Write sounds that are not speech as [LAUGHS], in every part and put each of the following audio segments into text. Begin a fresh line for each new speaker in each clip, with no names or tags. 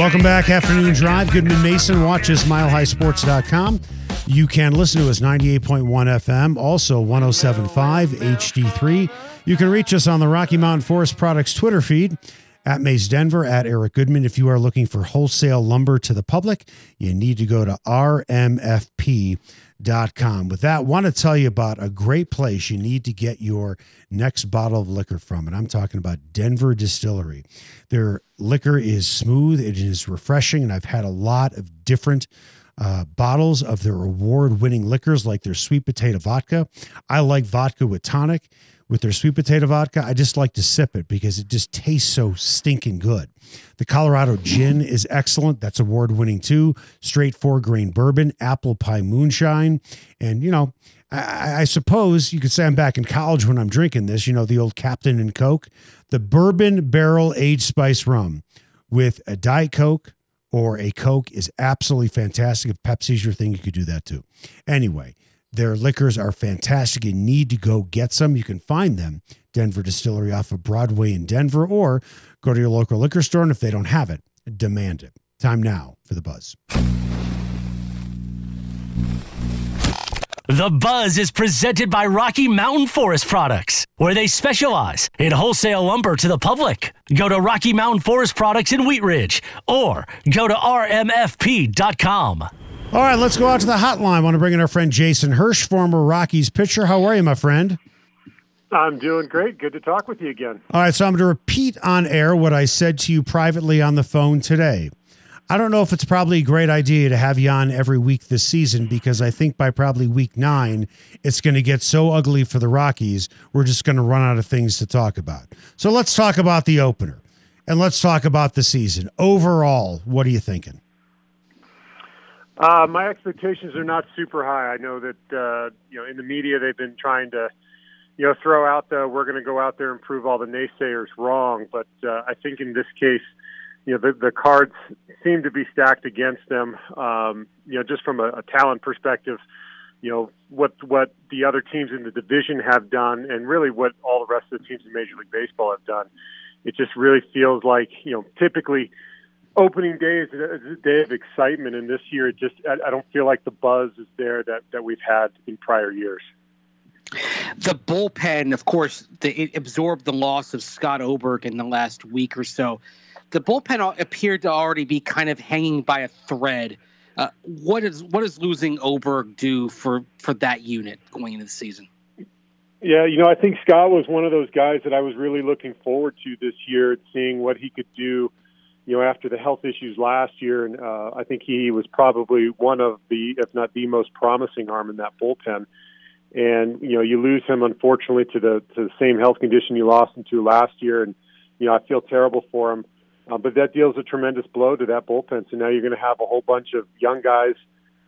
Welcome back. Afternoon Drive. Goodman Mason. Watch us, milehighsports.com. You can listen to us 98.1 FM, also 107.5 HD3. You can reach us on the Rocky Mountain Forest Products Twitter feed at Maze Denver, at Eric Goodman. If you are looking for wholesale lumber to the public, you need to go to RMFP com. With that, want to tell you about a great place you need to get your next bottle of liquor from. And I'm talking about Denver Distillery. Their liquor is smooth, it is refreshing, and I've had a lot of different uh, bottles of their award winning liquors, like their sweet potato vodka. I like vodka with tonic with their sweet potato vodka. I just like to sip it because it just tastes so stinking good. The Colorado gin is excellent. That's award winning too. Straight four grain bourbon, apple pie moonshine. And, you know, I, I, suppose you could say I'm back in college when I'm drinking this, you know, the old Captain and Coke. The bourbon barrel aged spice rum with a Diet Coke or a Coke is absolutely fantastic. If Pepsi's your thing, you could do that too. Anyway, their liquors are fantastic. You need to go get some. You can find them, Denver Distillery off of Broadway in Denver, or go to your local liquor store. And if they don't have it, demand it. Time now for the buzz.
The Buzz is presented by Rocky Mountain Forest Products, where they specialize in wholesale lumber to the public. Go to Rocky Mountain Forest Products in Wheat Ridge or go to rmfp.com.
All right, let's go out to the hotline. I want to bring in our friend Jason Hirsh, former Rockies pitcher. How are you, my friend?
I'm doing great. Good to talk with you again.
All right, so I'm going to repeat on air what I said to you privately on the phone today. I don't know if it's probably a great idea to have you on every week this season because I think by probably week nine, it's going to get so ugly for the Rockies, we're just going to run out of things to talk about. So let's talk about the opener and let's talk about the season. Overall, what are you thinking?
Uh, my expectations are not super high. I know that uh, you know in the media they've been trying to you know throw out the we're going to go out there and prove all the naysayers wrong, but uh, I think in this case, you know the, the cards seem to be stacked against them. Um, you know, just from a, a talent perspective, you know what what the other teams in the division have done, and really what all the rest of the teams in Major League Baseball have done. It just really feels like you know typically opening day is a day of excitement, and this year it just I, don't feel like the buzz is there that that we've had in prior years.
The bullpen, of course, the, it absorbed the loss of Scott Oberg in the last week or so. The bullpen appeared to already be kind of hanging by a thread. Uh, what is what does losing Oberg do for for that unit going into the season?
Yeah, you know, I think Scott was one of those guys that I was really looking forward to this year, seeing what he could do you know, after the health issues last year, and uh, I think he was probably one of the, if not the most promising arm in that bullpen. And you know, you lose him unfortunately to the to the same health condition you lost him to last year, and you know, I feel terrible for him. Uh, but that deals a tremendous blow to that bullpen. So now you're going to have a whole bunch of young guys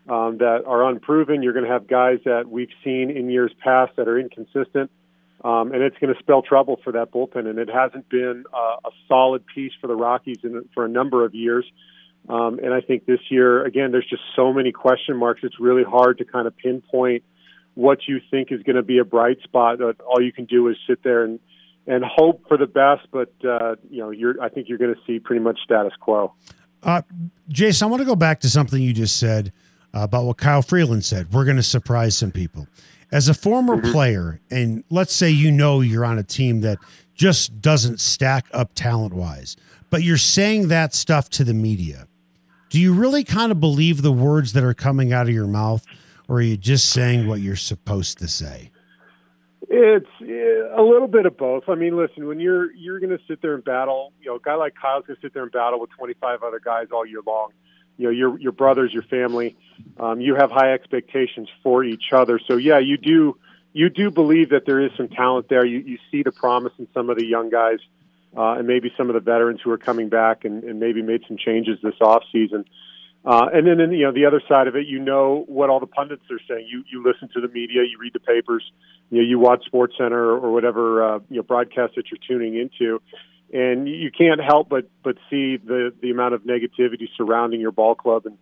um, that are unproven. You're going to have guys that we've seen in years past that are inconsistent um, and it's going to spell trouble for that bullpen. And it hasn't been uh, a solid piece for the Rockies in, for a number of years. Um, and I think this year, again, there's just so many question marks. It's really hard to kind of pinpoint what you think is going to be a bright spot. All you can do is sit there and and hope for the best. But uh, you know, you're I think you're going to see pretty much status quo.
Uh, Jason, I want to go back to something you just said uh, about what Kyle Freeland said. We're going to surprise some people. As a former mm-hmm. player, and let's say you know you're on a team that just doesn't stack up talent wise, but you're saying that stuff to the media. Do you really kind of believe the words that are coming out of your mouth, or are you just saying what you're supposed to say?
It's a little bit of both. I mean, listen, when you're you're going to sit there and battle, you know, a guy like Kyle's going to sit there and battle with 25 other guys all year long you know your your brothers, your family. Um, you have high expectations for each other. So yeah, you do you do believe that there is some talent there. You you see the promise in some of the young guys. uh, and maybe some of the veterans who are coming back and, and maybe made some changes this off season. Uh, and then, you know, the other side of it, you know what all the pundits are saying. You you listen to the media, you read the papers, you know, you watch Sports Center or whatever uh, you know broadcast that you're tuning into, and you can't help but but see the the amount of negativity surrounding your ball club and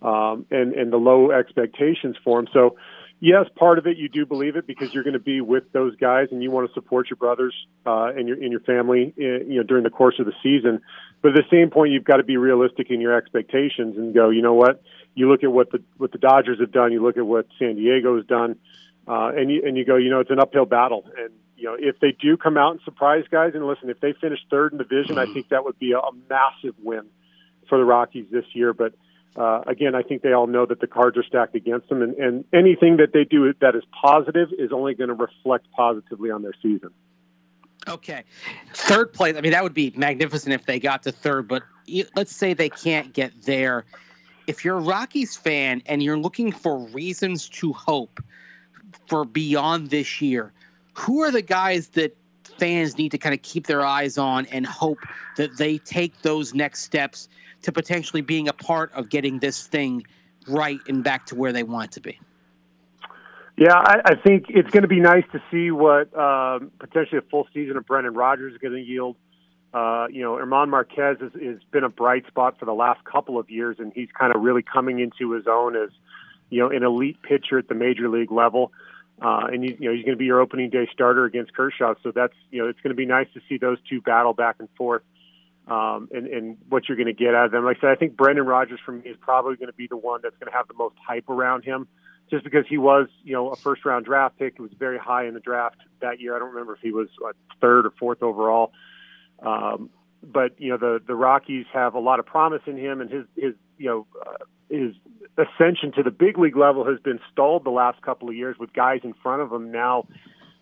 um, and and the low expectations for them. So, yes, part of it you do believe it because you're going to be with those guys and you want to support your brothers uh, and your and your family, uh, you know, during the course of the season. But at the same point, you've got to be realistic in your expectations and go, you know what? You look at what the what the Dodgers have done. You look at what San Diego has done, uh, and you and you go, you know, it's an uphill battle. And you know, if they do come out and surprise guys, and listen, if they finish third in the division, I think that would be a, a massive win for the Rockies this year. But uh, again, I think they all know that the cards are stacked against them, and, and anything that they do that is positive is only going to reflect positively on their season.
Okay. Third place. I mean, that would be magnificent if they got to third, but let's say they can't get there. If you're a Rockies fan and you're looking for reasons to hope for beyond this year, who are the guys that fans need to kind of keep their eyes on and hope that they take those next steps to potentially being a part of getting this thing right and back to where they want to be?
Yeah, I, I think it's going to be nice to see what um, potentially a full season of Brendan Rodgers is going to yield. Uh, you know, German Marquez has, has been a bright spot for the last couple of years, and he's kind of really coming into his own as, you know, an elite pitcher at the major league level. Uh, and you know he's going to be your opening day starter against Kershaw, so that's you know it's going to be nice to see those two battle back and forth, um, and, and what you're going to get out of them. Like I said, I think Brendan Rodgers for me is probably going to be the one that's going to have the most hype around him just because he was, you know, a first round draft pick. He was very high in the draft that year. I don't remember if he was what, third or fourth overall. Um, but you know, the the Rockies have a lot of promise in him, and his his you know uh, his ascension to the big league level has been stalled the last couple of years with guys in front of him. Now,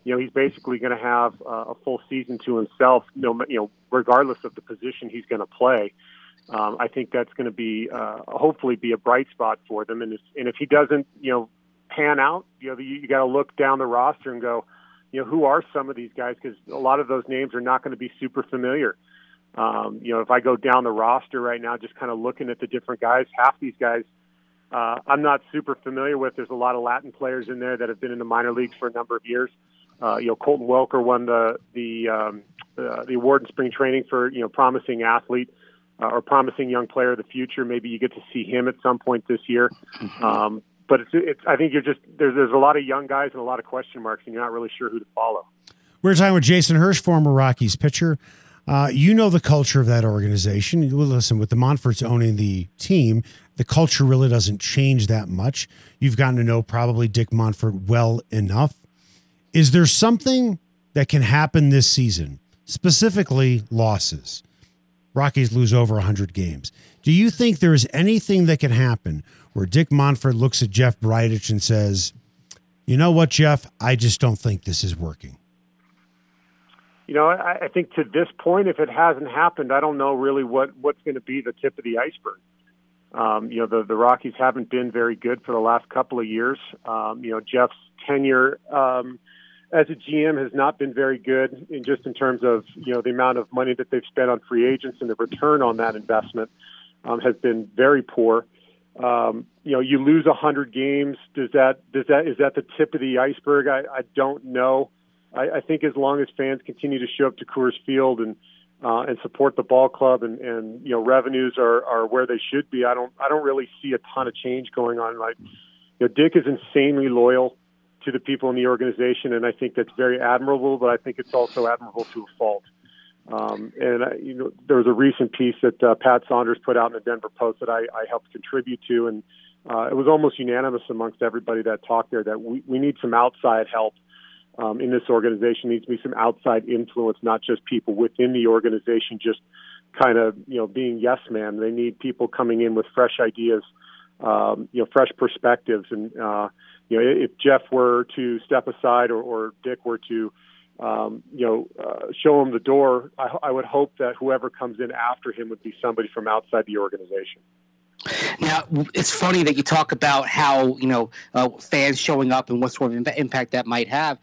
you know, he's basically going to have uh, a full season to himself. Know, you know, regardless of the position he's going to play. Um, I think that's going to be uh, hopefully be a bright spot for them. And if, and if he doesn't, you know, pan out. You know, you, you got to look down the roster and go, you know, who are some of these guys? Because a lot of those names are not going to be super familiar. Um, you know, if I go down the roster right now, just kind of looking at the different guys, half these guys uh, I'm not super familiar with. There's a lot of Latin players in there that have been in the minor leagues for a number of years. Uh, you know, Colton Welker won the the um, uh, the award in spring training for you know promising athlete uh, or promising young player of the future. Maybe you get to see him at some point this year. Mm-hmm. Um, but it's, it's I think you're just there's there's a lot of young guys and a lot of question marks, and you're not really sure who to follow.
We're talking with Jason Hirsh, former Rockies pitcher. Uh, you know the culture of that organization. Listen, with the Monforts owning the team, the culture really doesn't change that much. You've gotten to know probably Dick Monfort well enough. Is there something that can happen this season, specifically losses? Rockies lose over 100 games. Do you think there is anything that can happen where Dick Monfort looks at Jeff Bridich and says, you know what, Jeff, I just don't think this is working?
You know, I, I think to this point, if it hasn't happened, I don't know really what, what's going to be the tip of the iceberg. Um, you know, the, the Rockies haven't been very good for the last couple of years. Um, you know, Jeff's tenure um, as a GM has not been very good in just in terms of, you know, the amount of money that they've spent on free agents and the return on that investment um, has been very poor. Um, you know, you lose a hundred games. Does that does that is that the tip of the iceberg? I, I don't know. I, I think as long as fans continue to show up to Coors Field and uh, and support the ball club and, and you know revenues are, are where they should be, I don't I don't really see a ton of change going on. Like you know, Dick is insanely loyal to the people in the organization, and I think that's very admirable. But I think it's also admirable to a fault. Um, and I, you know, there was a recent piece that uh, Pat Saunders put out in the Denver Post that I, I helped contribute to, and uh, it was almost unanimous amongst everybody that talked there that we, we need some outside help um, in this organization. Needs to be some outside influence, not just people within the organization just kind of you know being yes man. They need people coming in with fresh ideas, um, you know, fresh perspectives, and uh, you know, if Jeff were to step aside or, or Dick were to um, you know, uh, show him the door. I, I would hope that whoever comes in after him would be somebody from outside the organization.
Now, it's funny that you talk about how you know uh, fans showing up and what sort of impact that might have,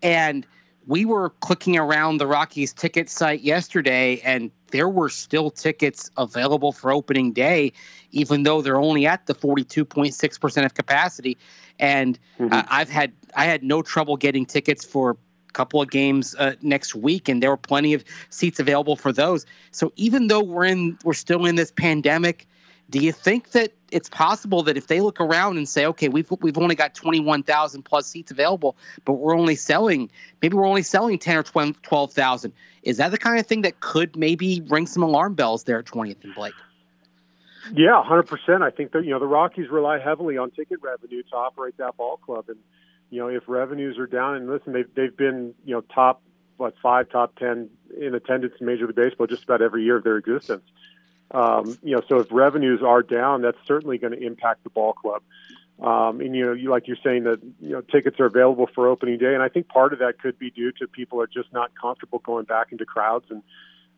and we were clicking around the Rockies ticket site yesterday, and there were still tickets available for opening day, even though they're only at the 42.6% of capacity. And mm-hmm. uh, I've had I had no trouble getting tickets for a couple of games uh, next week, and there were plenty of seats available for those. So even though we're in we're still in this pandemic, do you think that it's possible that if they look around and say, okay, we've we've only got 21,000 plus seats available, but we're only selling maybe we're only selling 10 or 12,000. Is that the kind of thing that could maybe ring some alarm bells there at 20th and Blake?
Yeah, 100%. I think that you know the Rockies rely heavily on ticket revenue to operate that ball club and you know if revenues are down and listen they've they've been, you know, top what 5 top 10 in attendance in Major League Baseball just about every year of their existence. Um, you know, so if revenues are down, that's certainly going to impact the ball club. Um, and you know, you like you're saying that you know tickets are available for opening day, and I think part of that could be due to people are just not comfortable going back into crowds and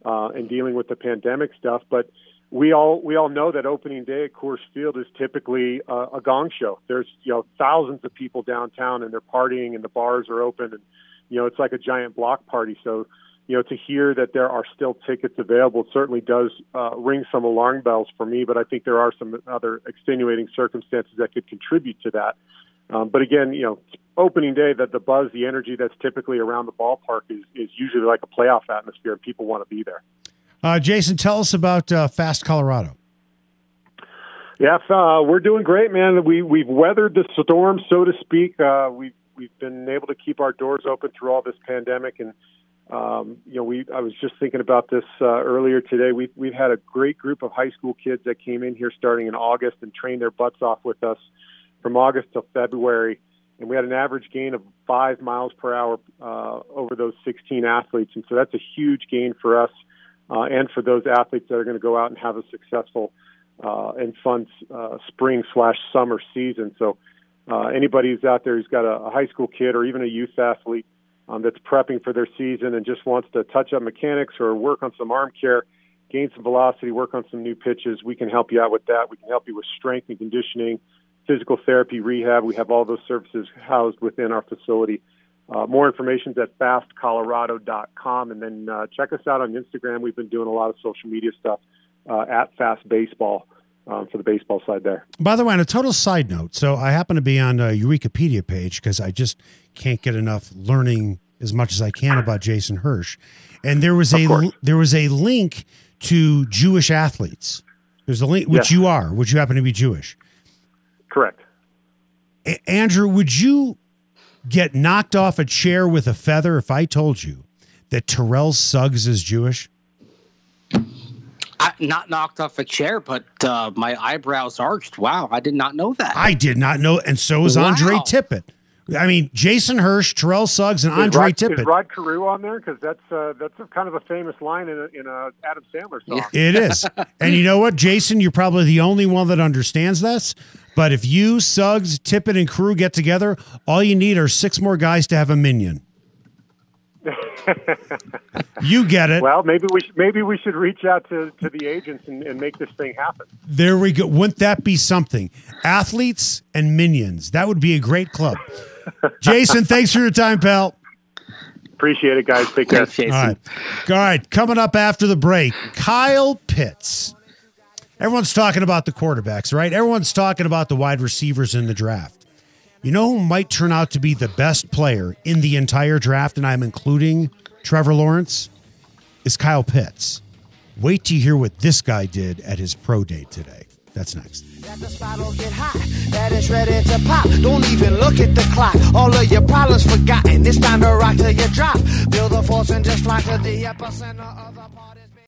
uh, and dealing with the pandemic stuff. But we all we all know that opening day at Coors Field is typically uh, a gong show. There's you know thousands of people downtown, and they're partying, and the bars are open, and you know it's like a giant block party. So you know, to hear that there are still tickets available certainly does uh, ring some alarm bells for me. But I think there are some other extenuating circumstances that could contribute to that. Um, but again, you know, opening day, that the buzz, the energy that's typically around the ballpark is is usually like a playoff atmosphere, and people want to be there.
Uh, Jason, tell us about uh, Fast Colorado.
Yeah, uh, we're doing great, man. We we've weathered the storm, so to speak. Uh, we've we've been able to keep our doors open through all this pandemic, and um, you know, we I was just thinking about this uh, earlier today. We've we've had a great group of high school kids that came in here starting in August and trained their butts off with us from August till February, and we had an average gain of five miles per hour uh, over those 16 athletes, and so that's a huge gain for us uh, and for those athletes that are going to go out and have a successful uh, and fun uh, spring slash summer season. So uh, anybody who's out there who's got a, a high school kid or even a youth athlete um, that's prepping for their season and just wants to touch up mechanics or work on some arm care, gain some velocity, work on some new pitches, we can help you out with that. We can help you with strength and conditioning, physical therapy, rehab. We have all those services housed within our facility. Uh, more information is at fastcolorado.com. And then uh, check us out on Instagram. We've been doing a lot of social media stuff uh, at Fast Baseball. Um, for the baseball side there.
By the way, on a total side note, so I happen to be on a Wikipedia page because I just can't get enough learning as much as I can about Jason Hirsh, and there was a there was a link to Jewish athletes. There's a link, which yes. you are, which you happen to be Jewish.
Correct.
A- Andrew, would you get knocked off a chair with a feather if I told you that Terrell Suggs is Jewish?
I, not knocked off a chair, but uh, my eyebrows arched. Wow, I did not know that.
I did not know, and so is wow. Andre Tippett. I mean, Jason Hirsh, Terrell Suggs, and is Andre
Rod,
Tippett.
Is Rod Carew on there? Because that's uh, that's a, kind of a famous line in a, in a Adam Sandler song.
It is, [LAUGHS] and you know what, Jason, you're probably the only one that understands this. But if you, Suggs, Tippett, and Carew get together, all you need are six more guys to have a minyan. [LAUGHS] you get it.
Well, maybe we should, maybe we should reach out to, to the agents and, and make this thing happen.
There we go. Wouldn't that be something? Athletes and minyans. That would be a great club. [LAUGHS] Jason, thanks for your time, pal.
Appreciate it, guys. Take care.
All right. All right. Coming up after the break, Kyle Pitts. Everyone's talking about the quarterbacks, right? Everyone's talking about the wide receivers in the draft. You know who might turn out to be the best player in the entire draft, and I'm including Trevor Lawrence, is Kyle Pitts. Wait to hear what this guy did at his pro day today. That's next. That the spot will get hot, ready to pop. Don't even look at the clock. All of your problems forgotten. It's time to rock till you drop. Build a force and just fly to the epicenter of the